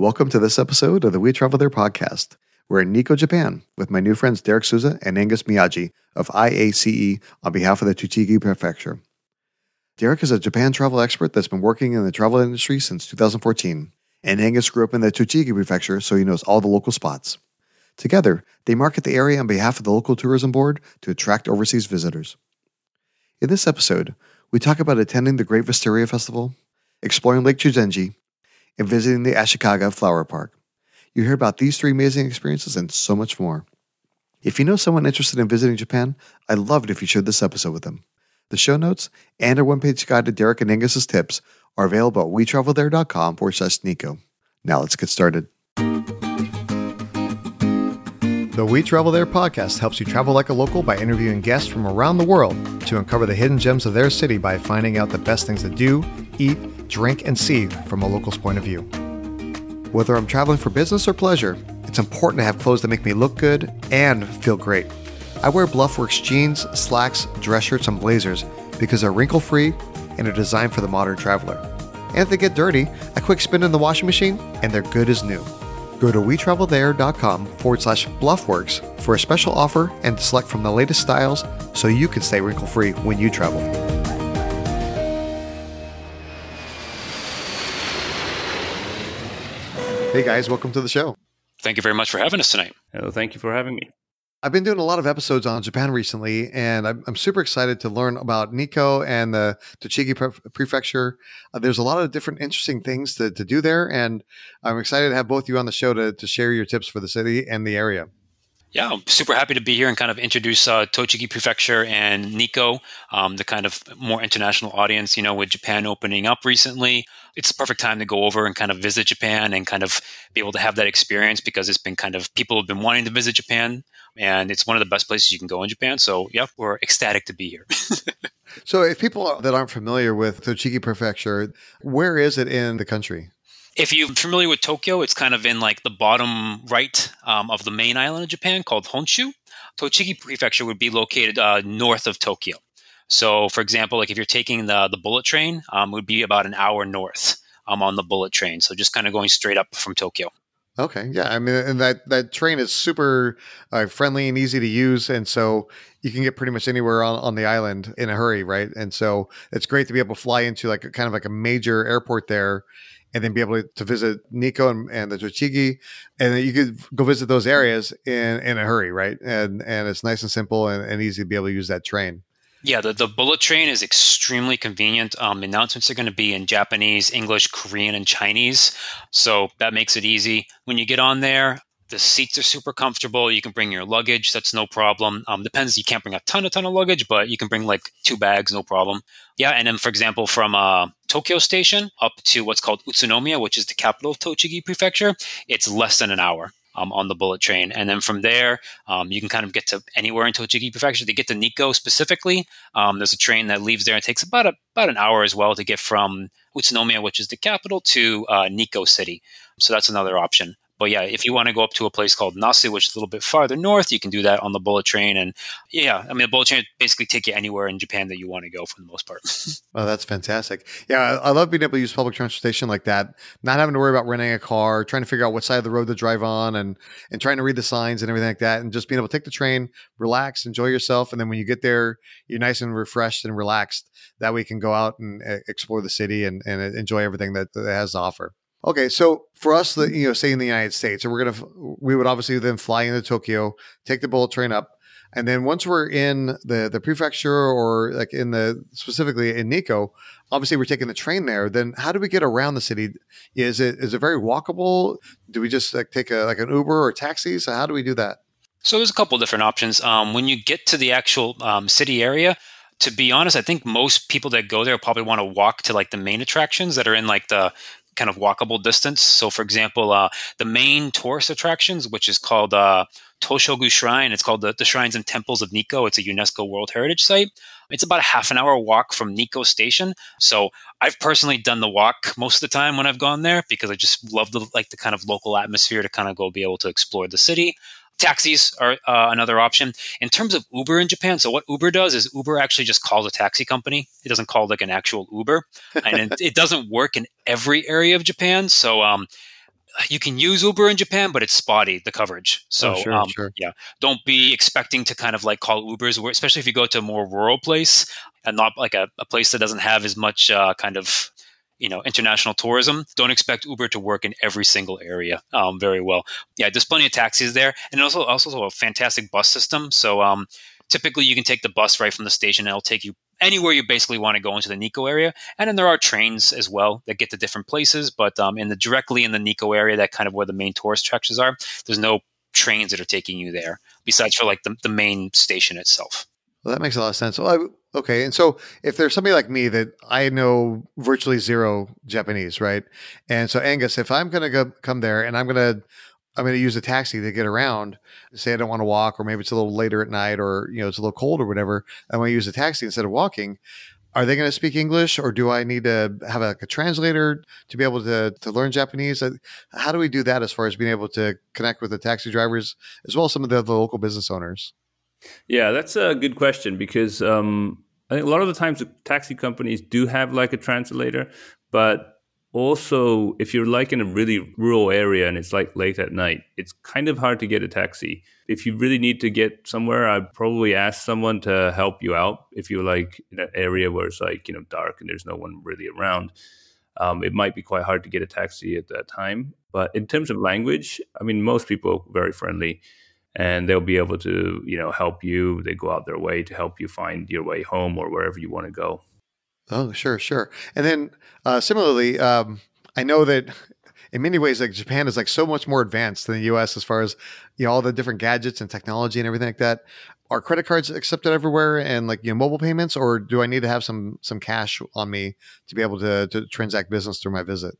Welcome to this episode of the We Travel There podcast. We're in Nikko, Japan, with my new friends Derek Souza and Angus Miyaji of IACE on behalf of the Tochigi Prefecture. Derek is a Japan travel expert that's been working in the travel industry since 2014, and Angus grew up in the Tochigi Prefecture, so he knows all the local spots. Together, they market the area on behalf of the local tourism board to attract overseas visitors. In this episode, we talk about attending the Great Wisteria Festival, exploring Lake Chuzenji, and visiting the Ashikaga Flower Park. You hear about these three amazing experiences and so much more. If you know someone interested in visiting Japan, I'd love it if you shared this episode with them. The show notes and our one-page guide to Derek and Angus's tips are available at wetravelthere.com forward slash Nikko. Now let's get started. The We Travel There podcast helps you travel like a local by interviewing guests from around the world to uncover the hidden gems of their city by finding out the best things to do, eat, drink, and see from a local's point of view. Whether I'm traveling for business or pleasure, it's important to have clothes that make me look good and feel great. I wear Bluffworks jeans, slacks, dress shirts, and blazers because they're wrinkle free and are designed for the modern traveler. And if they get dirty, a quick spin in the washing machine and they're good as new. Go to wetravelthere.com forward slash bluffworks for a special offer and select from the latest styles so you can stay wrinkle free when you travel. Hey guys, welcome to the show. Thank you very much for having us tonight. Oh, thank you for having me. I've been doing a lot of episodes on Japan recently, and I'm, I'm super excited to learn about Nikko and the Tochigi Pre- Prefecture. Uh, there's a lot of different interesting things to, to do there, and I'm excited to have both of you on the show to, to share your tips for the city and the area. Yeah, I'm super happy to be here and kind of introduce uh, Tochigi Prefecture and Nikko, um, the kind of more international audience. You know, with Japan opening up recently, it's a perfect time to go over and kind of visit Japan and kind of be able to have that experience because it's been kind of people have been wanting to visit Japan, and it's one of the best places you can go in Japan. So, yeah, we're ecstatic to be here. so, if people that aren't familiar with Tochigi Prefecture, where is it in the country? If you're familiar with Tokyo, it's kind of in like the bottom right um, of the main island of Japan called Honshu. Tochigi Prefecture would be located uh, north of Tokyo. So, for example, like if you're taking the the bullet train, um, would be about an hour north um, on the bullet train. So, just kind of going straight up from Tokyo. Okay, yeah, I mean, and that that train is super uh, friendly and easy to use, and so you can get pretty much anywhere on, on the island in a hurry, right? And so it's great to be able to fly into like a, kind of like a major airport there and then be able to visit Nikko and, and the Tochigi, and then you could go visit those areas in in a hurry, right? And and it's nice and simple and, and easy to be able to use that train. Yeah, the, the bullet train is extremely convenient. Um, announcements are going to be in Japanese, English, Korean, and Chinese. So that makes it easy. When you get on there, the seats are super comfortable. You can bring your luggage. That's no problem. Um, depends. You can't bring a ton, a ton of luggage, but you can bring like two bags, no problem. Yeah. And then, for example, from uh, Tokyo Station up to what's called Utsunomiya, which is the capital of Tochigi Prefecture, it's less than an hour. Um, on the bullet train. And then from there, um, you can kind of get to anywhere in Tochigi Prefecture. To get to Nikko specifically, um, there's a train that leaves there. and takes about a, about an hour as well to get from Utsunomiya, which is the capital, to uh, Nikko City. So that's another option. But yeah, if you want to go up to a place called Nasu, which is a little bit farther north, you can do that on the bullet train. And yeah, I mean, the bullet train basically take you anywhere in Japan that you want to go for the most part. oh, that's fantastic. Yeah, I love being able to use public transportation like that, not having to worry about renting a car, trying to figure out what side of the road to drive on, and and trying to read the signs and everything like that, and just being able to take the train, relax, enjoy yourself, and then when you get there, you're nice and refreshed and relaxed. That way, you can go out and explore the city and, and enjoy everything that, that it has to offer. Okay, so for us, the you know, say in the United States, and we're gonna we would obviously then fly into Tokyo, take the bullet train up, and then once we're in the the prefecture or like in the specifically in Nikko, obviously we're taking the train there. Then how do we get around the city? Is it is it very walkable? Do we just like take a like an Uber or taxi? So how do we do that? So there's a couple different options. Um, when you get to the actual um, city area, to be honest, I think most people that go there probably want to walk to like the main attractions that are in like the kind of walkable distance. So, for example, uh, the main tourist attractions, which is called uh, Toshogu Shrine, it's called the, the Shrines and Temples of Nikko. It's a UNESCO World Heritage Site. It's about a half an hour walk from Nikko Station. So I've personally done the walk most of the time when I've gone there because I just love the like the kind of local atmosphere to kind of go be able to explore the city. Taxis are uh, another option. In terms of Uber in Japan, so what Uber does is Uber actually just calls a taxi company. It doesn't call like an actual Uber, and it, it, doesn't work in every area of Japan. So um, you can use Uber in Japan, but it's spotty the coverage. So oh, sure, um, sure. yeah, don't be expecting to kind of like call Ubers, especially if you go to a more rural place and not like a, a place that doesn't have as much uh, kind of you know international tourism don't expect uber to work in every single area um, very well yeah there's plenty of taxis there and also also a fantastic bus system so um, typically you can take the bus right from the station and it'll take you anywhere you basically want to go into the Nikko area. And then there are trains as well that get to different places, but um, in the directly in the Nikko area, that kind of where the main tourist attractions are, there's no trains that are taking you there besides for like the, the main station itself. Well, that makes a lot of sense. Well, okay, and so if there's somebody like me that I know virtually zero Japanese, right? And so Angus, if I'm going to go come there and I'm going to I'm going to use a taxi to get around. Say I don't want to walk, or maybe it's a little later at night, or you know it's a little cold or whatever. I want to use a taxi instead of walking. Are they going to speak English, or do I need to have a, a translator to be able to to learn Japanese? How do we do that as far as being able to connect with the taxi drivers as well as some of the other local business owners? Yeah, that's a good question because um, I think a lot of the times the taxi companies do have like a translator, but also if you're like in a really rural area and it's like late at night it's kind of hard to get a taxi. If you really need to get somewhere i'd probably ask someone to help you out if you're like in an area where it's like you know dark and there's no one really around. Um, it might be quite hard to get a taxi at that time. But in terms of language i mean most people are very friendly and they'll be able to you know help you they go out their way to help you find your way home or wherever you want to go Oh, sure, sure. And then uh, similarly, um, I know that in many ways, like Japan is like so much more advanced than the U.S. as far as you know all the different gadgets and technology and everything like that. Are credit cards accepted everywhere and like you know mobile payments, or do I need to have some some cash on me to be able to, to transact business through my visit?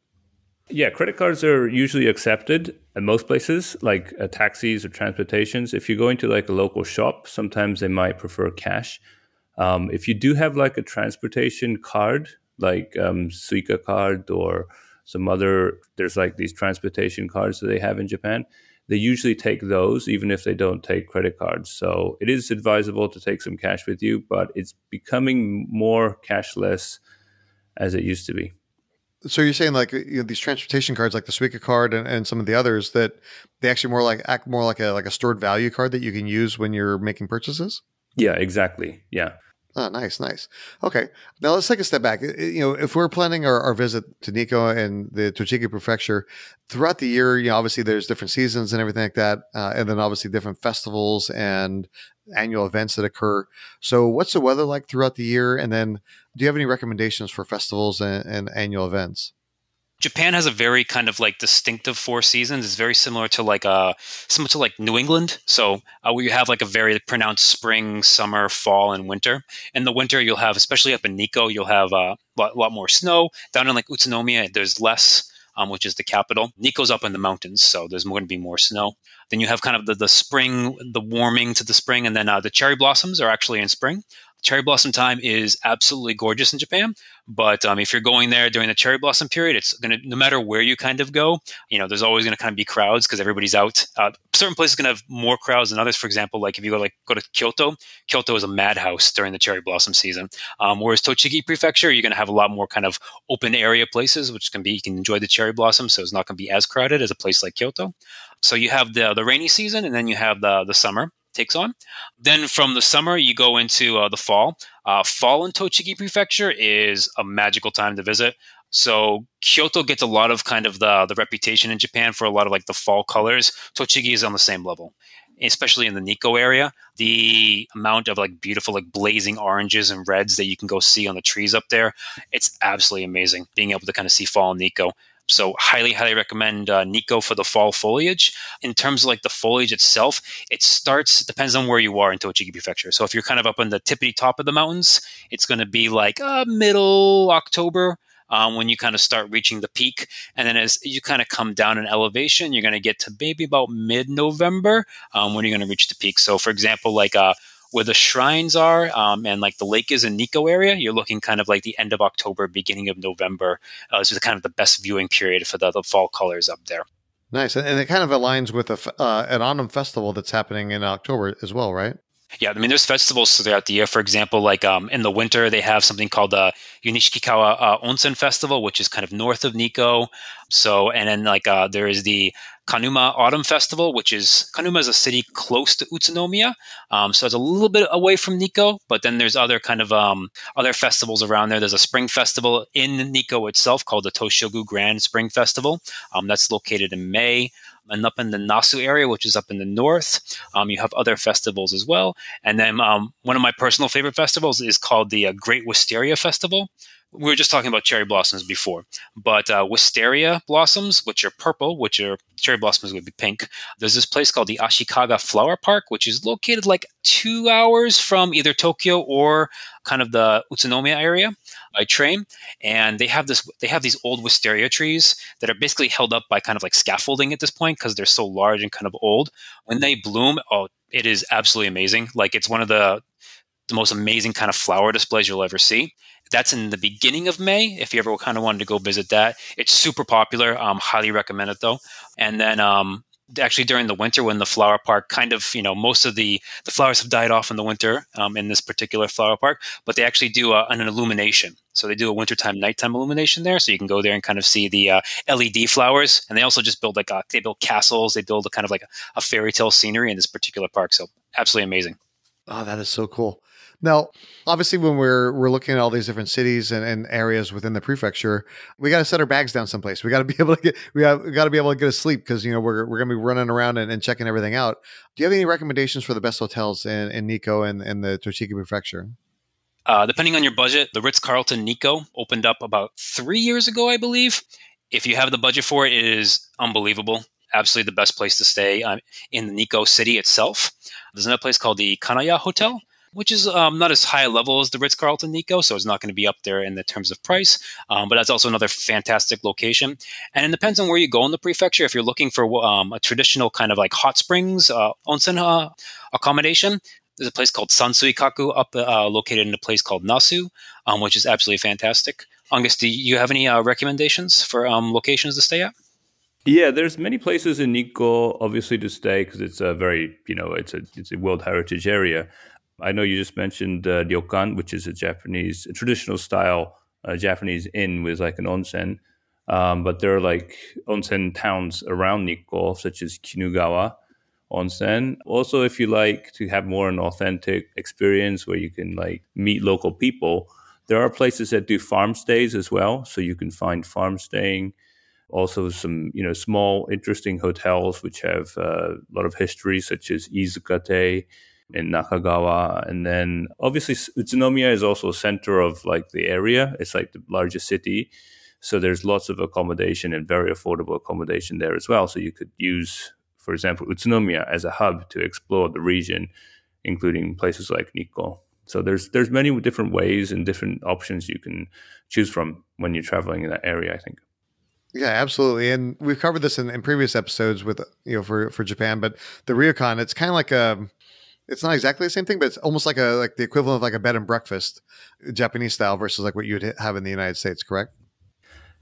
Yeah, credit cards are usually accepted at most places, like uh, taxis or transportations. If you're going like a local shop, sometimes they might prefer cash. Um, if you do have like a transportation card, like um, Suica card or some other, there's like these transportation cards that they have in Japan. They usually take those, even if they don't take credit cards. So it is advisable to take some cash with you, but it's becoming more cashless as it used to be. So you're saying like you know, these transportation cards, like the Suica card and, and some of the others, that they actually more like act more like a like a stored value card that you can use when you're making purchases. Yeah, exactly. Yeah. Oh, nice, nice. Okay, now let's take a step back. You know, if we're planning our, our visit to Nikko and the Tochigi Prefecture throughout the year, you know, obviously there's different seasons and everything like that, uh, and then obviously different festivals and annual events that occur. So, what's the weather like throughout the year? And then, do you have any recommendations for festivals and, and annual events? Japan has a very kind of like distinctive four seasons. It's very similar to like uh similar to like New England. So uh, we have like a very pronounced spring, summer, fall, and winter. In the winter, you'll have, especially up in Nikko, you'll have a uh, lot more snow. Down in like Utsunomiya, there's less, um, which is the capital. Nikko's up in the mountains, so there's going to be more snow. Then you have kind of the, the spring, the warming to the spring, and then uh, the cherry blossoms are actually in spring cherry blossom time is absolutely gorgeous in Japan. But um, if you're going there during the cherry blossom period, it's going to, no matter where you kind of go, you know, there's always going to kind of be crowds because everybody's out. Uh, certain places going to have more crowds than others. For example, like if you go like go to Kyoto, Kyoto is a madhouse during the cherry blossom season. Um, whereas Tochigi Prefecture, you're going to have a lot more kind of open area places, which can be you can enjoy the cherry blossom, so it's not going to be as crowded as a place like Kyoto. So you have the the rainy season, and then you have the the summer takes on. Then from the summer, you go into uh, the fall. Uh, fall in Tochigi Prefecture is a magical time to visit. So Kyoto gets a lot of kind of the the reputation in Japan for a lot of like the fall colors. Tochigi is on the same level, especially in the Nikko area. The amount of like beautiful like blazing oranges and reds that you can go see on the trees up there, it's absolutely amazing. Being able to kind of see fall in Nikko. So highly, highly recommend uh, Nikko for the fall foliage. In terms of like the foliage itself, it starts depends on where you are in Tochigi Prefecture. So if you're kind of up on the tippity top of the mountains, it's going to be like uh, middle October. Um, when you kind of start reaching the peak. And then as you kind of come down in elevation, you're going to get to maybe about mid November um, when you're going to reach the peak. So, for example, like uh, where the shrines are um, and like the lake is in Nikko area, you're looking kind of like the end of October, beginning of November. Uh, this is kind of the best viewing period for the, the fall colors up there. Nice, and it kind of aligns with a, uh, an autumn festival that's happening in October as well, right? Yeah, I mean, there's festivals throughout the year. For example, like um, in the winter, they have something called the Yunishigawa uh, Onsen Festival, which is kind of north of Nikko. So, and then like uh, there is the Kanuma Autumn Festival, which is Kanuma is a city close to Utsunomiya, um, so it's a little bit away from Nikko. But then there's other kind of um, other festivals around there. There's a spring festival in Nikko itself called the Toshogu Grand Spring Festival. Um, that's located in May and up in the Nasu area, which is up in the north. Um, you have other festivals as well. And then um, one of my personal favorite festivals is called the uh, Great Wisteria Festival. We were just talking about cherry blossoms before, but uh, wisteria blossoms, which are purple, which are cherry blossoms would be pink. There's this place called the Ashikaga Flower Park, which is located like two hours from either Tokyo or kind of the Utsunomiya area by train. And they have this they have these old wisteria trees that are basically held up by kind of like scaffolding at this point because they're so large and kind of old. When they bloom, oh, it is absolutely amazing. Like it's one of the the most amazing kind of flower displays you'll ever see. That's in the beginning of May. If you ever kind of wanted to go visit that, it's super popular. Um, highly recommend it though. And then um, actually during the winter when the flower park kind of you know most of the the flowers have died off in the winter um, in this particular flower park but they actually do a, an illumination so they do a wintertime nighttime illumination there so you can go there and kind of see the uh, led flowers and they also just build like a, they build castles they build a kind of like a, a fairy tale scenery in this particular park so absolutely amazing oh that is so cool now, obviously, when we're we're looking at all these different cities and, and areas within the prefecture, we got to set our bags down someplace. We got to be able to get we we got to be able to get a sleep because you know we're we're gonna be running around and, and, checking everything out. Do you have any recommendations for the best hotels in, in Nikko and, in the Tochigi prefecture? Uh, depending on your budget, the Ritz Carlton Nikko opened up about three years ago, I believe. If you have the budget for it, it is unbelievable. Absolutely the best place to stay um, in the Nikko city itself. There's another place called the Kanaya Hotel which is um, not as high a level as the Ritz Carlton Nikko, so it's not going to be up there in the terms of price. Um, but that's also another fantastic location. And it depends on where you go in the prefecture. If you're looking for um, a traditional kind of like hot springs uh, onsen uh, accommodation, there's a place called Sansuikaku up uh, located in a place called Nasu, um, which is absolutely fantastic. Angus, do you have any uh, recommendations for um, locations to stay at? Yeah, there's many places in Nikko, obviously, to stay because it's a very, you know, it's a it's a World Heritage area. I know you just mentioned uh, ryokan, which is a Japanese, a traditional style uh, Japanese inn with like an onsen. Um, but there are like onsen towns around Nikko, such as Kinugawa onsen. Also, if you like to have more an authentic experience where you can like meet local people, there are places that do farm stays as well. So you can find farm staying. Also, some you know small interesting hotels which have uh, a lot of history, such as Izukate in Nakagawa. And then obviously Utsunomiya is also a center of like the area. It's like the largest city. So there's lots of accommodation and very affordable accommodation there as well. So you could use, for example, Utsunomiya as a hub to explore the region, including places like Nikko. So there's there's many different ways and different options you can choose from when you're traveling in that area. I think. Yeah, absolutely. And we've covered this in, in previous episodes with you know for for Japan, but the ryokan, it's kind of like a it's not exactly the same thing, but it's almost like a like the equivalent of like a bed and breakfast, Japanese style versus like what you would have in the United States. Correct?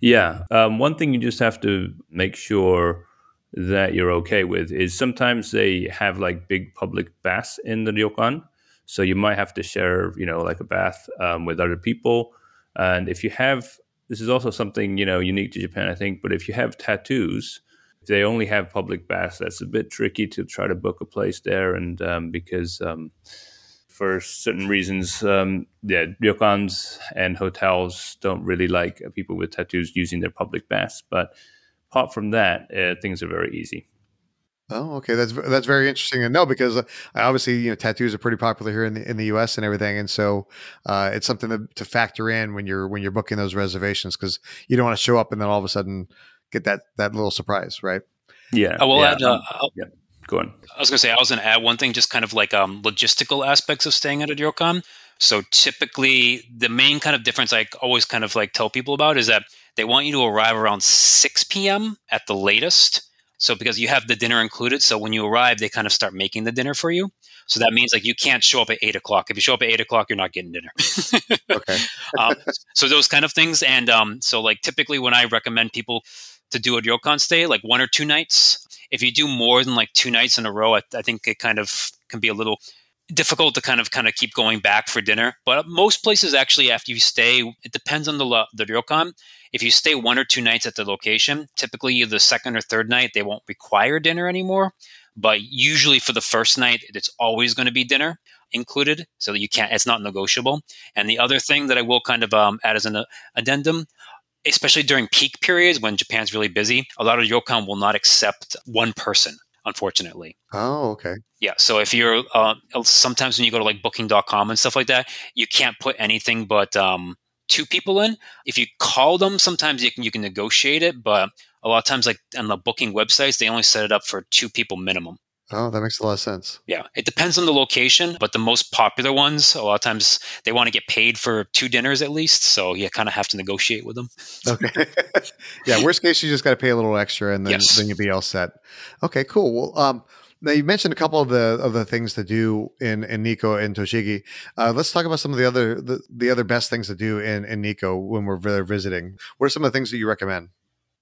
Yeah. Um, one thing you just have to make sure that you're okay with is sometimes they have like big public baths in the ryokan, so you might have to share, you know, like a bath um, with other people. And if you have, this is also something you know unique to Japan, I think. But if you have tattoos, they only have public baths, that's a bit tricky to try to book a place there. And um, because um, for certain reasons, um, yeah, ryokans and hotels don't really like people with tattoos using their public baths. But apart from that, uh, things are very easy. Oh, okay. That's that's very interesting to know because uh, obviously you know tattoos are pretty popular here in the in the U.S. and everything, and so uh, it's something to, to factor in when you're when you're booking those reservations because you don't want to show up and then all of a sudden get that that little surprise, right? Yeah. I will yeah. add. Uh, yeah. Go on. I was going to say I was going to add one thing, just kind of like um, logistical aspects of staying at a ryokan. So typically, the main kind of difference I always kind of like tell people about is that they want you to arrive around 6 p.m. at the latest. So because you have the dinner included, so when you arrive, they kind of start making the dinner for you. So that means like you can't show up at eight o'clock. If you show up at eight o'clock, you're not getting dinner. okay. um, so those kind of things, and um, so like typically when I recommend people to do a ryokan stay, like one or two nights. If you do more than like two nights in a row, I, I think it kind of can be a little difficult to kind of kind of keep going back for dinner. But most places actually, after you stay, it depends on the the ryokan. If you stay one or two nights at the location, typically the second or third night they won't require dinner anymore. But usually for the first night, it's always going to be dinner included, so that you can't. It's not negotiable. And the other thing that I will kind of um, add as an addendum. Especially during peak periods when Japan's really busy, a lot of ryokan will not accept one person unfortunately. Oh, okay. Yeah. So if you're uh, sometimes when you go to like booking.com and stuff like that, you can't put anything but um, two people in. If you call them, sometimes you can you can negotiate it, but a lot of times like on the booking websites, they only set it up for two people minimum. Oh, that makes a lot of sense. Yeah. It depends on the location, but the most popular ones, a lot of times they want to get paid for two dinners at least. So you kind of have to negotiate with them. Okay. yeah. Worst case, you just got to pay a little extra and then, Yes. then you'll be all set. Okay, cool. Well, um, now you mentioned a couple of the of the things to do in, in Nikko and Tochigi. Uh, let's talk about some of the other the, the other best things to do in, in Nikko when we're there visiting. What are some of the things that you recommend?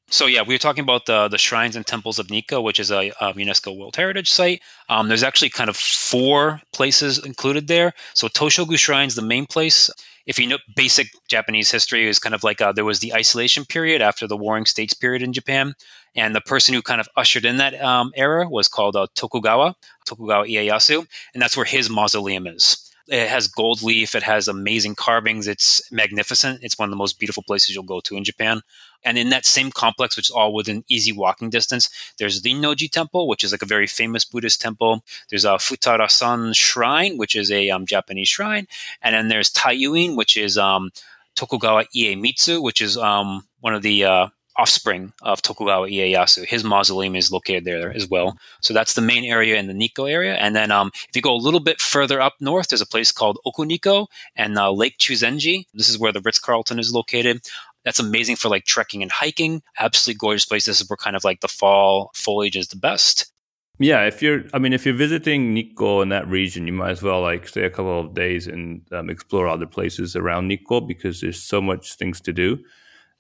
So yeah, we were talking about the the shrines and temples of Nikko, which is a, a UNESCO World Heritage Site. Um, there's actually kind of four places included there. So Toshogu Shrine's the main place. If you know basic Japanese history, is kind of like uh, there was the isolation period after the Warring States period in Japan, and the person who kind of ushered in that um, era was called uh, Tokugawa, Tokugawa Ieyasu, and that's where his mausoleum is. It has gold leaf. It has amazing carvings. It's magnificent. It's one of the most beautiful places you'll go to in Japan. And in that same complex, which is all within easy walking distance, there's Rinnoji Temple, which is like a very famous Buddhist temple. There's a Futarasan Shrine, which is a um, Japanese shrine. And then there's Taiyuin, which is um, Tokugawa Iemitsu, which is um, one of the uh, offspring of Tokugawa Ieyasu. His mausoleum is located there as well. So that's the main area in the Nikko area. And then um, if you go a little bit further up north, there's a place called Okunikko and uh, Lake Chuzenji. This is where the Ritz Carlton is located. That's amazing for like trekking and hiking. Absolutely gorgeous place. This is where kind of like the fall foliage is the best. Yeah, if you're, I mean, if you're visiting Nikko in that region, you might as well like stay a couple of days and um, explore other places around Nikko because there's so much things to do.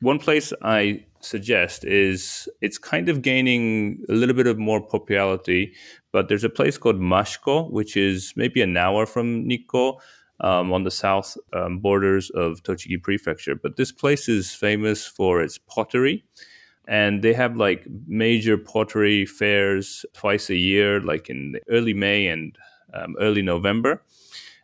One place I suggest is it's kind of gaining a little bit of more popularity, but there's a place called Mashiko, which is maybe an hour from Nikko um, on the south um, borders of Tochigi Prefecture. But this place is famous for its pottery. And they have like major pottery fairs twice a year, like in early May and um, early November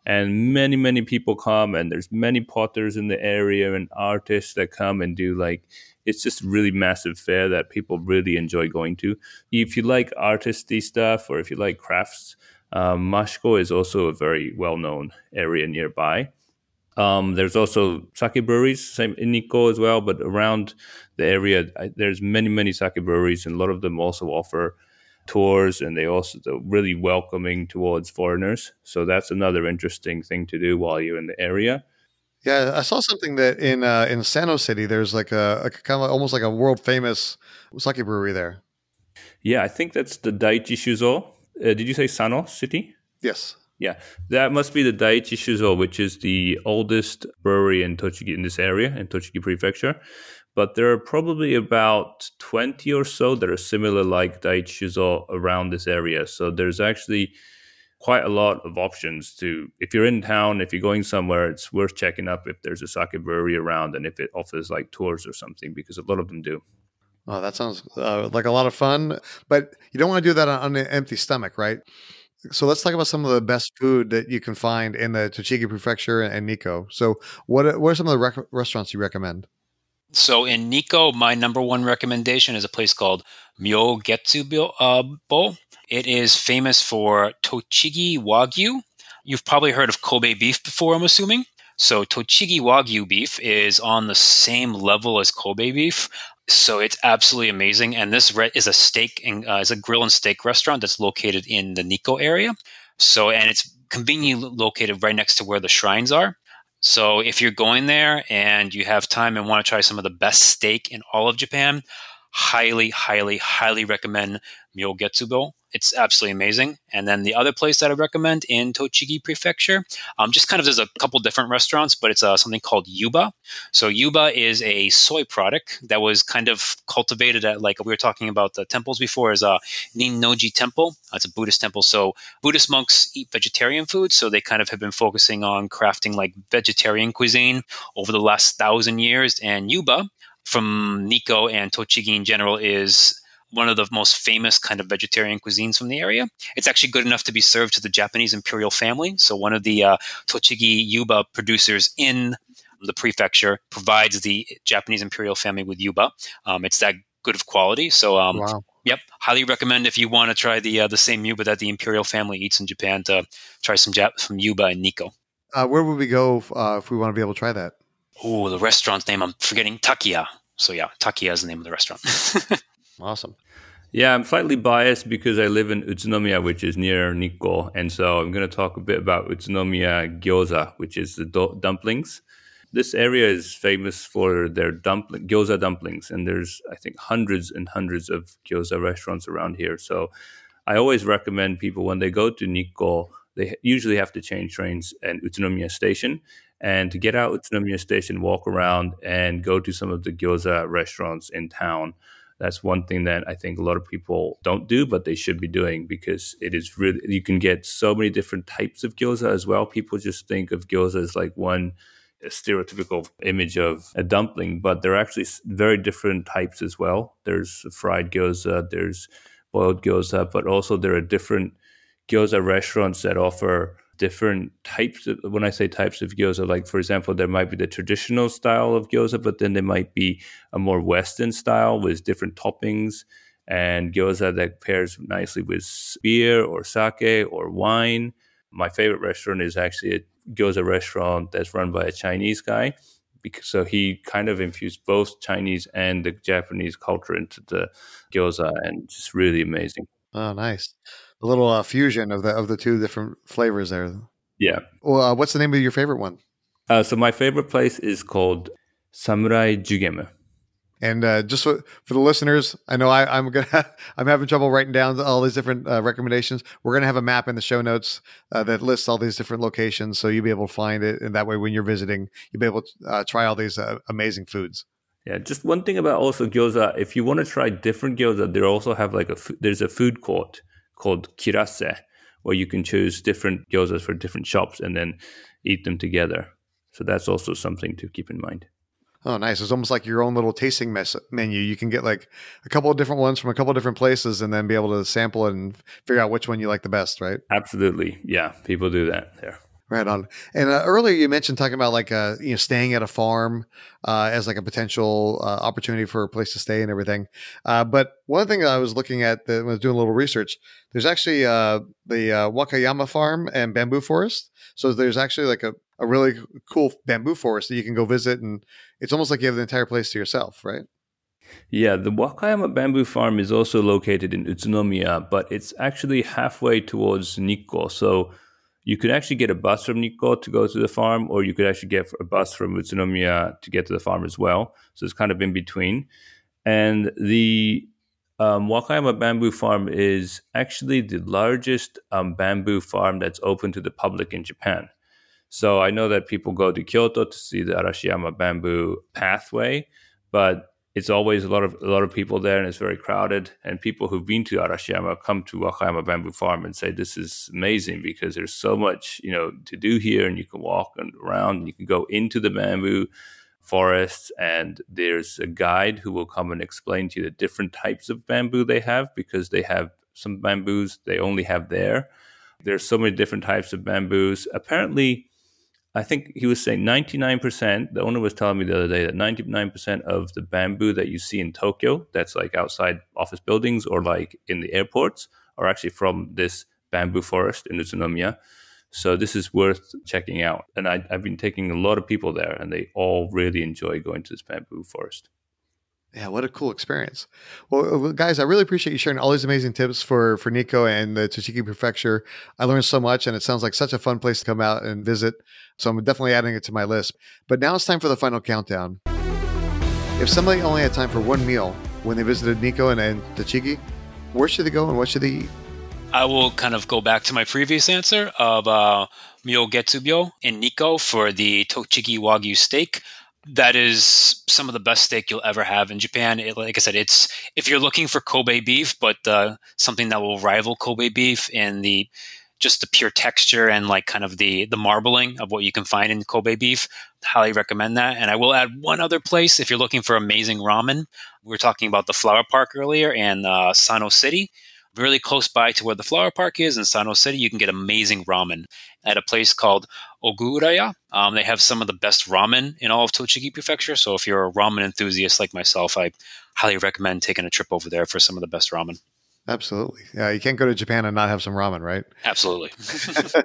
and many many people come and there's many potters in the area and artists that come and do like it's just really massive fair that people really enjoy going to. If you like artisty stuff or if you like crafts um, mashiko is also a very well-known area nearby. Um, there's also sake breweries same in nikko as well but around the area I, there's many many sake breweries and a lot of them also offer tours and they also they're really welcoming towards foreigners. So that's another interesting thing to do while you're in the area. Yeah, I saw something that in uh, in Sano City, there's like a, a kind of almost like a world famous sake brewery there. yeah i think that's the daiichi shuzo uh, did you say sano city? Yes. yeah that must be the daiichi shuzo which is the oldest brewery in tochigi in this area in tochigi prefecture but there are probably about 20 or so that are similar like daiichi shuzo around this area so there's actually quite a lot of options to if you're in town if you're going somewhere it's worth checking up if there's a sake brewery around and if it offers like tours or something because a lot of them do Oh, that sounds uh, like a lot of fun, but you don't want to do that on, an empty stomach, right? So let's talk about some of the best food that you can find in the Tochigi Prefecture and, and Nikko. So what are- what are some of the rec- restaurants you recommend? So in Nikko, my number one recommendation is a place called Myogetsu Bo- uh, It is famous for Tochigi Wagyu. You've probably heard of Kobe beef before, I'm assuming. So Tochigi Wagyu beef is on the same level as Kobe beef. So it's absolutely amazing. And this re- is a steak and uh, is a grill and steak restaurant that's located in the Nikko area. So and it's conveniently located right next to where the shrines are. So if you're going there and you have time and want to try some of the best steak in all of Japan, highly, highly, highly recommend Myogetsubo. It's absolutely amazing. And then the other place that I recommend in Tochigi Prefecture, um, just kind of there's a couple different restaurants, but it's uh, something called Yuba. So Yuba is a soy product that was kind of cultivated at like we were talking about the temples before, is a uh, Rinnoji Temple. It's a Buddhist temple. So Buddhist monks eat vegetarian food, so they kind of have been focusing on crafting like vegetarian cuisine over the last thousand years. And Yuba from Nikko and Tochigi in general is one of the most famous kind of vegetarian cuisines from the area. It's actually good enough to be served to the Japanese imperial family. So one of the uh, Tochigi Yuba producers in the prefecture provides the Japanese imperial family with Yuba. Um, it's that good of quality. So um, wow. Yep, highly recommend if you want to try the uh, the same yuba that the imperial family eats in Japan to try some Jap- from yuba and Nikko. Uh, where would we go uh, if we want to be able to try that? Oh, the restaurant's name I'm forgetting. Takia. So yeah, Takia is the name of the restaurant. Awesome. Yeah, I'm slightly biased because I live in Utsunomiya, which is near Nikko. And so I'm going to talk a bit about Utsunomiya gyoza, which is the do- dumplings. This area is famous for their dumpling, gyoza dumplings. And there's, I think, hundreds and hundreds of gyoza restaurants around here. So I always recommend people when they go to Nikko, they usually have to change trains at Utsunomiya Station. And to get out Utsunomiya Station, walk around and go to some of the gyoza restaurants in town that's one thing that I think a lot of people don't do, but they should be doing because it is really, you can get so many different types of gyoza as well. People just think of gyoza as like one stereotypical image of a dumpling, but there are actually very different types as well. There's fried gyoza, there's boiled gyoza, but also there are different gyoza restaurants that offer different types of when i say types of gyoza like for example there might be the traditional style of gyoza but then there might be a more western style with different toppings and gyoza that pairs nicely with beer or sake or wine. My favorite restaurant is actually a gyoza restaurant that's run by a chinese guy because so he kind of infused both chinese and the japanese culture into the gyoza and it's really amazing. Oh nice a little uh, fusion of the of the two different flavors there. Yeah. Well, uh, what's the name of your favorite one? Uh, so my favorite place is called Samurai Jugeme. And uh, just for, for, the listeners, I know I, am gonna I'm having trouble writing down all these different uh, recommendations. We're gonna have a map in the show notes uh, that lists all these different locations, so you'll be able to find it, and that way, when you're visiting, you'll be able to uh, try all these uh, amazing foods. Yeah, just one thing about also gyoza. If you want to try different gyoza, they also have like a there's a food court called Kirasse, where you can choose different gyozas for different shops and then eat them together. So that's also something to keep in mind. Oh, nice. It's almost like your own little tasting mes- menu. You can get like a couple of different ones from a couple of different places and then be able to sample and figure out which one you like the best, right? Absolutely. Yeah. People do that there. Right on. And uh, earlier you mentioned talking about like uh, you know staying at a farm uh, as like a potential uh, opportunity for a place to stay and everything. Uh, but one thing I was looking at when I was doing a little research, there's actually uh, the Wakayama farm and bamboo forest. So there's actually like a, a really cool bamboo forest that you can go visit, and it's almost like you have the entire place to yourself, right? Yeah, the Wakayama bamboo farm is also located in Utsunomiya, but it's actually halfway towards Nikko. So you could actually get a bus from Nikko to go to the farm, or you could actually get a bus from Utsunomiya to get to the farm as well. So it's kind of in between. And the um, Wakayama Bamboo Farm is actually the largest um, bamboo farm that's open to the public in Japan. So I know that people go to Kyoto to see the Arashiyama Bamboo Pathway, but it's always a lot of a lot of people there and it's very crowded. And people who've been to Arashiyama come to Wakayama Bamboo Farm and say this is amazing because there's so much you know to do here and you can walk and around and you can go into the bamboo forests. And there's a guide who will come and explain to you the different types of bamboo they have because they have some bamboos they only have there. There's so many different types of bamboos. Apparently I think he was saying 99%. The owner was telling me the other day that 99% of the bamboo that you see in Tokyo, that's like outside office buildings or like in the airports, are actually from this bamboo forest in Utsunomiya. So this is worth checking out. And I, have been taking a lot of people there, and they all really enjoy going to this bamboo forest. Yeah, what a cool experience. Well, guys, I really appreciate you sharing all these amazing tips for for Nikko and the Tochigi Prefecture. I learned so much, and it sounds like such a fun place to come out and visit. So I'm definitely adding it to my list. But now it's time for the final countdown. If somebody only had time for one meal, when they visited Nikko and, and Tochigi? Where should they go and what should they eat? I will kind of go back to my previous answer of uh, Myogetsubo in Nikko for the Tochigi Wagyu steak. That is some of the best steak you'll ever have in Japan. It, like I said, it's if you're looking for Kobe beef, but uh, something that will rival Kobe beef in the just the pure texture and like kind of the the marbling of what you can find in Kobe beef. Highly recommend that. And I will add one other place if you're looking for amazing ramen. We were talking about the Flower Park earlier and uh, Sano City really close by to where the flower park is in Sano City, you can get amazing ramen at a place called Oguraya. Um, they have some of the best ramen in all of Tochigi Prefecture. So if you're a ramen enthusiast like myself, I highly recommend taking a trip over there for some of the best ramen. Absolutely. Yeah, you can't go to Japan and not have some ramen, right? Absolutely.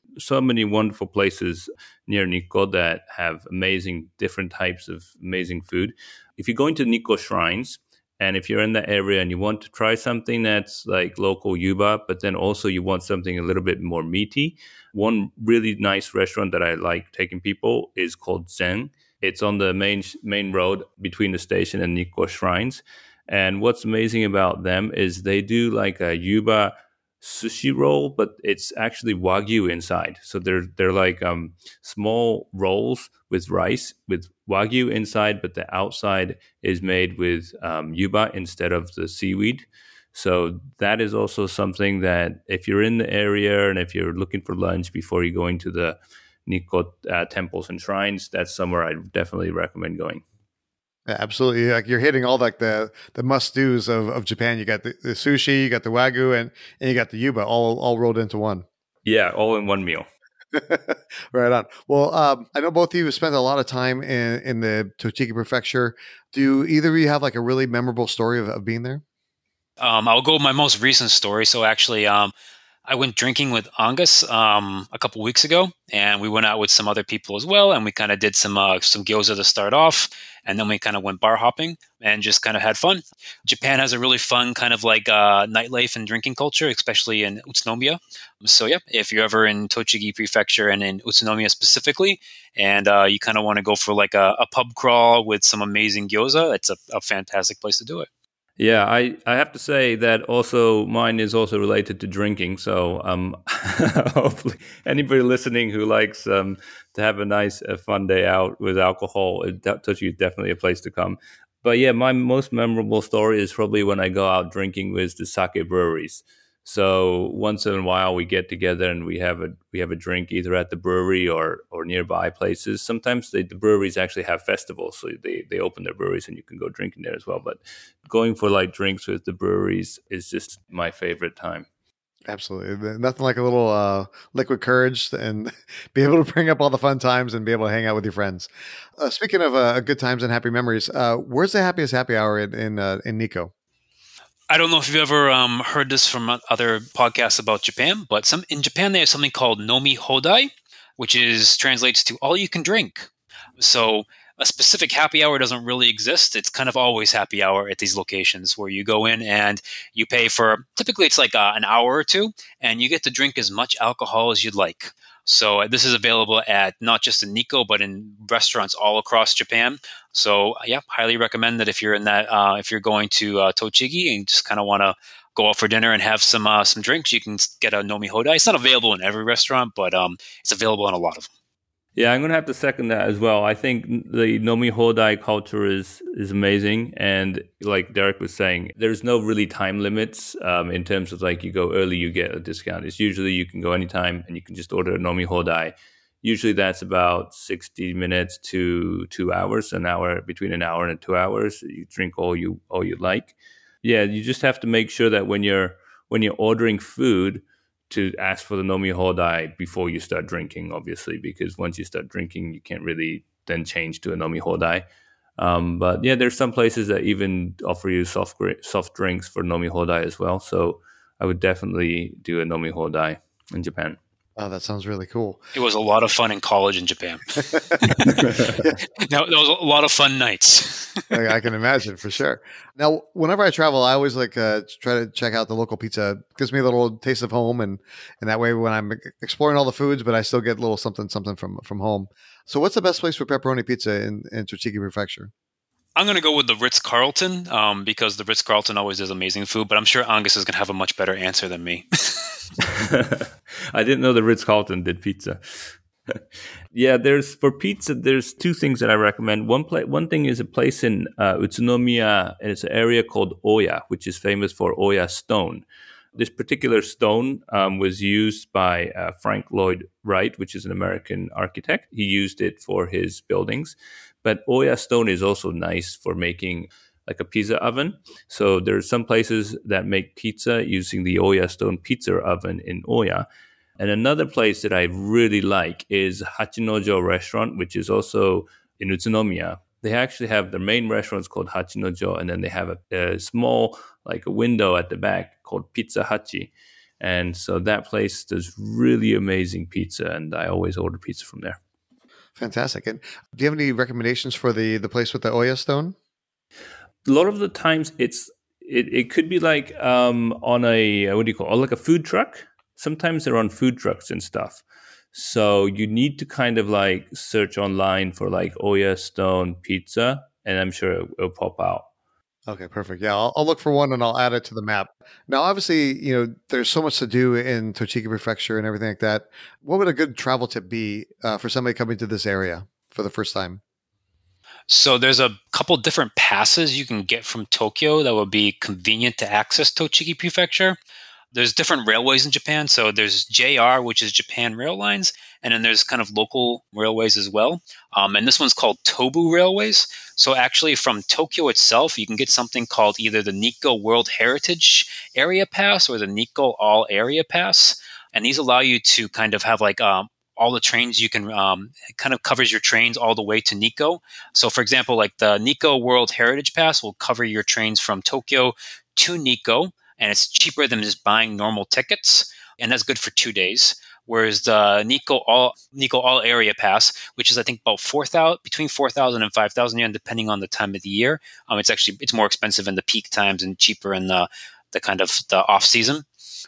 so many wonderful places near Nikko that have amazing different types of amazing food. If you go into to Nikko shrines, and if you're in the area and you want to try something that's like local yuba, but then also you want something a little bit more meaty, one really nice restaurant that I like taking people is called Zen. It's on the main main road between the station and Nikko Shrines. And what's amazing about them is they do like a yuba sushi roll, but it's actually wagyu inside. So they're they're like um, small rolls with rice with wagyu inside, but the outside is made with um, yuba instead of the seaweed. So that is also something that if you're in the area and if you're looking for lunch before you go into the Nikko uh, temples and shrines, that's somewhere I definitely recommend going. Yeah, absolutely. Like you're hitting all like the the must dos of, of Japan. You got the, the, sushi, you got the wagyu, and, and you got the yuba all all rolled into one. Yeah, all in one meal. right on. Well, um, I know both of you have spent a lot of time in in the Tochigi Prefecture. Do either of you have like a really memorable story of, of being there? Um, I'll go with my most recent story. So actually, um, I went drinking with Angus um, a couple weeks ago, and we went out with some other people as well, and we kind of did some uh, some gyoza to start off, and then we kind of went bar hopping and just kind of had fun. Japan has a really fun kind of like uh, nightlife and drinking culture, especially in Utsunomiya. So yeah, if you're ever in Tochigi Prefecture and in Utsunomiya specifically, and uh, you kind of want to go for like a, a, pub crawl with some amazing gyoza, it's a, a fantastic place to do it. Yeah, I, I have to say that also mine is also related to drinking. So um, hopefully anybody listening who likes um, to have a nice, a fun day out with alcohol, it, Tochi is definitely a place to come. But yeah, my most memorable story is probably when I go out drinking with the sake breweries. So once in a while we get together and we have a we have a drink either at the brewery or or nearby places. Sometimes they, the breweries actually have festivals, so they they open their breweries and you can go drinking there as well. But going for like drinks with the breweries is just my favorite time. Absolutely, nothing like a little uh, liquid courage and be able to bring up all the fun times and be able to hang out with your friends. Uh, speaking of uh, good times and happy memories, uh, where's the happiest happy hour in in, uh, in Nikko? I don't know if you've ever um, heard this from other podcasts about Japan, but some in Japan they have something called nomi hodai, which is translates to all you can drink. So a specific happy hour doesn't really exist. It's kind of always happy hour at these locations where you go in and you pay for typically it's like uh, an hour or two, and you get to drink as much alcohol as you'd like. So uh, this is available at not just in Nikko, but in restaurants all across Japan. So uh, yeah, highly recommend that if you're in that, uh, if you're going to uh, Tochigi and just kind of want to go out for dinner and have some uh, some drinks, you can get a Nomi Hodai. It's not available in every restaurant, but um, it's available in a lot of them. Yeah, I'm gonna have to second that as well. I think the Nomi Hodai culture is is amazing, and like Derek was saying, there's no really time limits um, in terms of like you go early, you get a discount. It's usually you can go anytime, and you can just order a Nomi Hodai. Usually that's about 60 minutes to two hours, an hour between an hour and two hours. You drink all you all you like. Yeah, you just have to make sure that when you're when you're ordering food to ask for the nomi hodai before you start drinking, obviously, because once you start drinking, you can't really then change to a nomi hodai. Um, but yeah, there's some places that even offer you soft soft drinks for nomi hodai as well. So I would definitely do a nomi hodai in Japan. Oh, that sounds really cool. It was a lot of fun in college in Japan. now, there was a lot of fun nights. I can imagine for sure. Now, whenever I travel, I always like uh, try to check out the local pizza. It gives me a little taste of home, and and that way, when I'm exploring all the foods, but I still get a little something something from from home. So, what's the best place for pepperoni pizza in in Tochigi Prefecture? I'm going to go with the Ritz Carlton um, because the Ritz Carlton always does amazing food, but I'm sure Angus is going to have a much better answer than me. I didn't know the Ritz Carlton did pizza. yeah, there's for pizza. There's two things that I recommend. One place, one thing is a place in uh, Utsunomiya, and it's an area called Oya, which is famous for Oya stone. This particular stone um, was used by uh, Frank Lloyd Wright, which is an American architect. He used it for his buildings. But Oya stone is also nice for making like a pizza oven. So there are some places that make pizza using the Oya stone pizza oven in Oya. And another place that I really like is Hachinojo restaurant, which is also in Utsunomiya. They actually have their main restaurants called Hachinojo, and then they have a, a small, like a window at the back called Pizza Hachi. And so that place does really amazing pizza, and I always order pizza from there. Fantastic. And do you have any recommendations for the the place with the Oya stone? A lot of the times, it's it, it could be like um, on a what do you call it? like a food truck. Sometimes they're on food trucks and stuff. So you need to kind of like search online for like Oya stone pizza, and I'm sure it, will pop out. Okay, perfect. Yeah, I'll, I'll, look for one and I'll add it to the map. Now, obviously, you know, there's so much to do in Tochigi Prefecture and everything like that. What would a good travel tip be uh, for somebody coming to this area for the first time? So there's a couple different passes you can get from Tokyo that would be convenient to access Tochigi Prefecture there's different railways in Japan. So there's JR, which is Japan Rail Lines, and then there's kind of local railways as well. Um, and this one's called Tobu Railways. So actually, from Tokyo itself, you can get something called either the Nikko World Heritage Area Pass or the Nikko All Area Pass. And these allow you to kind of have like um, all the trains you can um, kind of covers your trains all the way to Nikko. So, for example, like the Nikko World Heritage Pass will cover your trains from Tokyo to Nikko and it's cheaper than just buying normal tickets, and that's good for two days. Whereas the Nikko All Nikko All Area Pass, which is I think about four thousand between four thousand and five thousand yen, depending on the time of the year, um, it's actually it's more expensive in the peak times and cheaper in the the kind of the off season.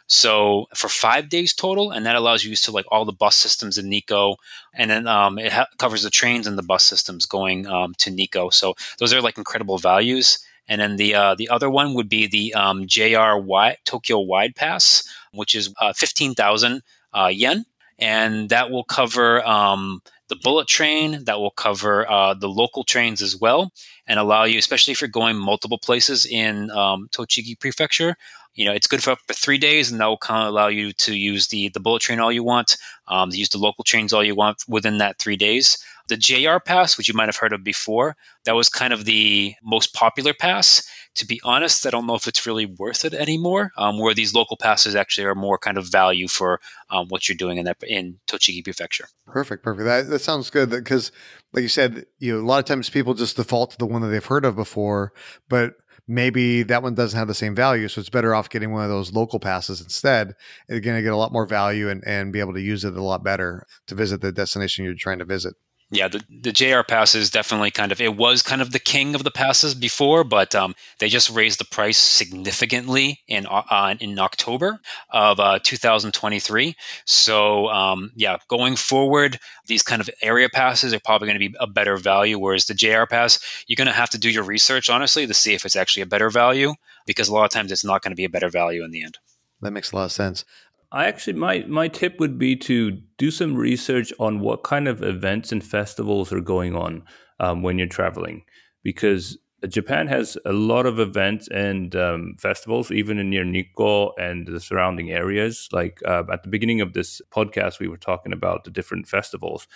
So for five days total, and that allows you to like all the bus systems in Nikko, and then um, it ha- covers the trains and the bus systems going um, to Nikko. So those are like incredible values. And then the uh, the other one would be the um, JR Wide, Tokyo Wide Pass, which is uh, fifteen thousand uh, yen, and that will cover um, the bullet train. That will cover uh, the local trains as well, and allow you, especially if you're going multiple places in um, Tochigi Prefecture. You know, it's good for up to three days, and that will kind of allow you to use the the bullet train all you want, um, use the local trains all you want within that three days. The JR pass, which you might have heard of before, that was kind of the most popular pass. To be honest, I don't know if it's really worth it anymore. Um, where these local passes actually are more kind of value for um, what you're doing in that in Tochigi Prefecture. Perfect, perfect. That that sounds good because, like you said, you know, a lot of times people just default to the one that they've heard of before, but maybe that one doesn't have the same value. So it's better off getting one of those local passes instead. You're going to get a lot more value and, and be able to use it a lot better to visit the destination you're trying to visit. Yeah, the, the JR pass is definitely kind of it was kind of the king of the passes before, but um, they just raised the price significantly in uh, in October of uh, 2023. So um, yeah, going forward, these kind of area passes are probably going to be a better value, whereas the JR pass, you're going to have to do your research honestly to see if it's actually a better value, because a lot of times it's not going to be a better value in the end. That makes a lot of sense. I actually my my tip would be to do some research on what kind of events and festivals are going on um, when you're traveling, because Japan has a lot of events and um, festivals, even in near Nikko and the surrounding areas. Like uh, at the beginning of this podcast, we were talking about the different festivals,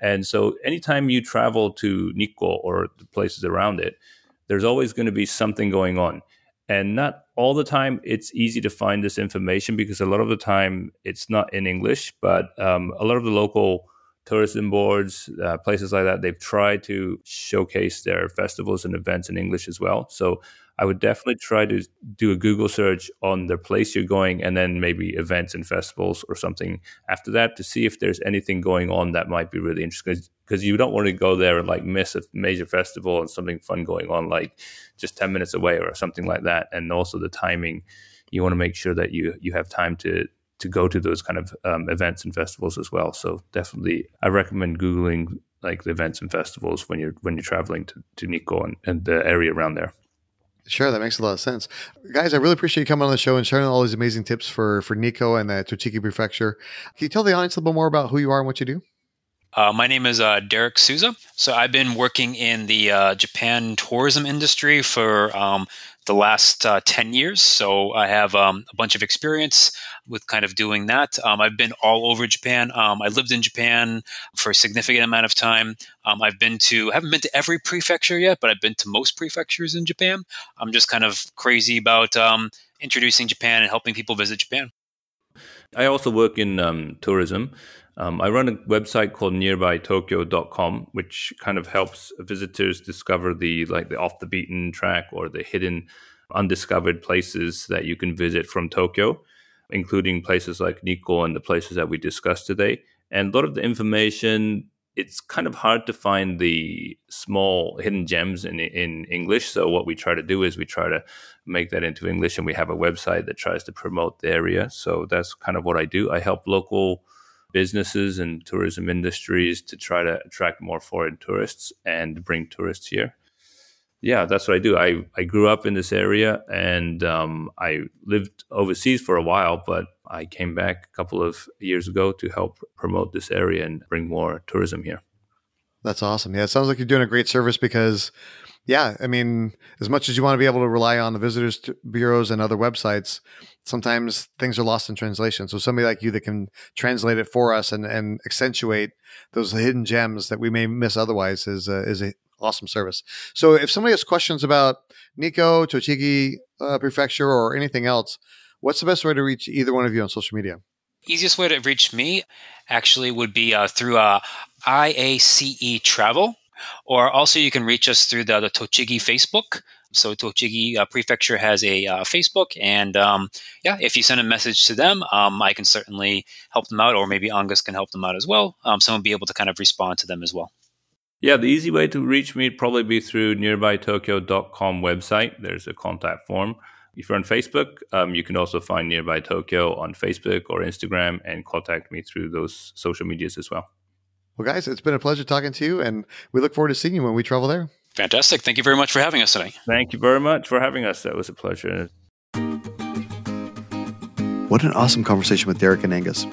and so anytime you travel to Nikko or the places around it, there's always going to be something going on and not all the time it's easy to find this information because a lot of the time it's not in english but um, a lot of the local tourism boards uh, places like that they've tried to showcase their festivals and events in english as well. So I would definitely try to do a Google search on the place you're going and then maybe events and festivals or something after that to see if there's anything going on that might be really interesting. Because you don't want to go there and like miss a major festival and something fun going on like just 10 minutes away or something like that. And also the timing, you want to make sure that you, you have time to to go to those kind of um, events and festivals as well. So definitely, I recommend googling like the events and festivals when you're when you're traveling to, to Nikko and, and the area around there. Sure, that makes a lot of sense. Guys, I really appreciate you coming on the show and sharing all these amazing tips for, for Nikko and the Tochigi Prefecture. Can you tell the audience a little bit more about who you are and what you do? Uh, my name is uh, Derek Souza. So I've been working in the uh, Japan tourism industry for um, the last uh, 10 years. So I have um, a bunch of experience with kind of doing that. Um, I've been all over Japan. Um, I lived in Japan for a significant amount of time. Um, I've been to, I haven't been to every prefecture yet, but I've been to most prefectures in Japan. I'm just kind of crazy about um, introducing Japan and helping people visit Japan. I also work in um, tourism. Um, I run a website called nearbytokyo.com, which kind of helps visitors discover the like the off the beaten track or the hidden undiscovered places that you can visit from Tokyo, including places like Nikko and the places that we discussed today. And a lot of the information, it's kind of hard to find the small hidden gems in in English. So what we try to do is we try to make that into English, and we have a website that tries to promote the area. So that's kind of what I do. I help local businesses and tourism industries to try to attract more foreign tourists and bring tourists here. Yeah, that's what I do. I, I grew up in this area and um, I lived overseas for a while, but I came back a couple of years ago to help promote this area and bring more tourism here. That's awesome. Yeah, it sounds like you're doing a great service because yeah, I mean, as much as you want to be able to rely on the visitors bureaus and other websites, sometimes things are lost in translation. So somebody like you that can translate it for us and, and accentuate those hidden gems that we may miss otherwise is a, is a awesome service. So if somebody has questions about Nikko, Tochigi uh, Prefecture, or anything else, what's the best way to reach either one of you on social media? Easiest way to reach me actually would be uh, through uh, IACE Travel or also, you can reach us through the, the Tochigi Facebook. So Tochigi uh, Prefecture has a uh, Facebook, and um, yeah, if you send a message to them, um, I can certainly help them out, or maybe Angus can help them out as well. Um, someone will be able to kind of respond to them as well. Yeah, the easy way to reach me would probably be through nearbytokyo.com website. There's a contact form. If you're on Facebook, um, you can also find Nearby Tokyo on Facebook or Instagram and contact me through those social medias as well. Well, guys, it's been a pleasure talking to you, and we look forward to seeing you when we travel there. Fantastic. Thank you very much for having us today. Thank you very much for having us. That was a pleasure. What an awesome conversation with Derek and Angus.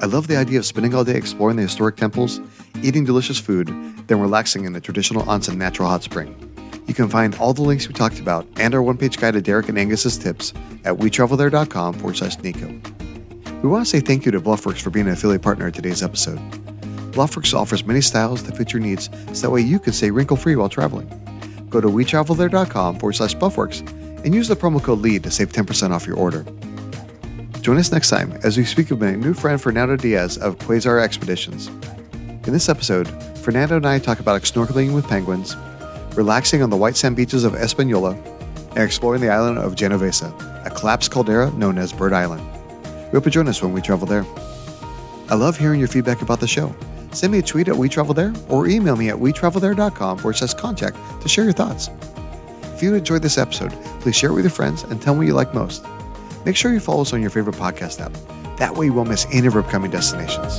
I love the idea of spending all day exploring the historic temples, eating delicious food, then relaxing in a traditional onsen natural hot spring. You can find all the links we talked about and our one page guide to Derek and Angus's tips at wetravelthere.com forward slash Nikko. We want to say thank you to Bluffworks for being an affiliate partner in today's episode. Bluffworks offers many styles that fit your needs so that way you can stay wrinkle free while traveling. Go to wetravelthere.com forward slash Bluffworks and use the promo code LEAD to save 10% off your order. Join us next time as we speak with my new friend Fernando Diaz of Quasar Expeditions. In this episode, Fernando and I talk about snorkeling with penguins, relaxing on the white sand beaches of Espanola, and exploring the island of Genovesa, a collapsed caldera known as Bird Island. We hope you join us when we travel there. I love hearing your feedback about the show send me a tweet at We Travel There or email me at wetravelthere.com it says contact to share your thoughts. If you enjoyed this episode, please share it with your friends and tell me what you like most. Make sure you follow us on your favorite podcast app. That way you won't miss any of our upcoming destinations.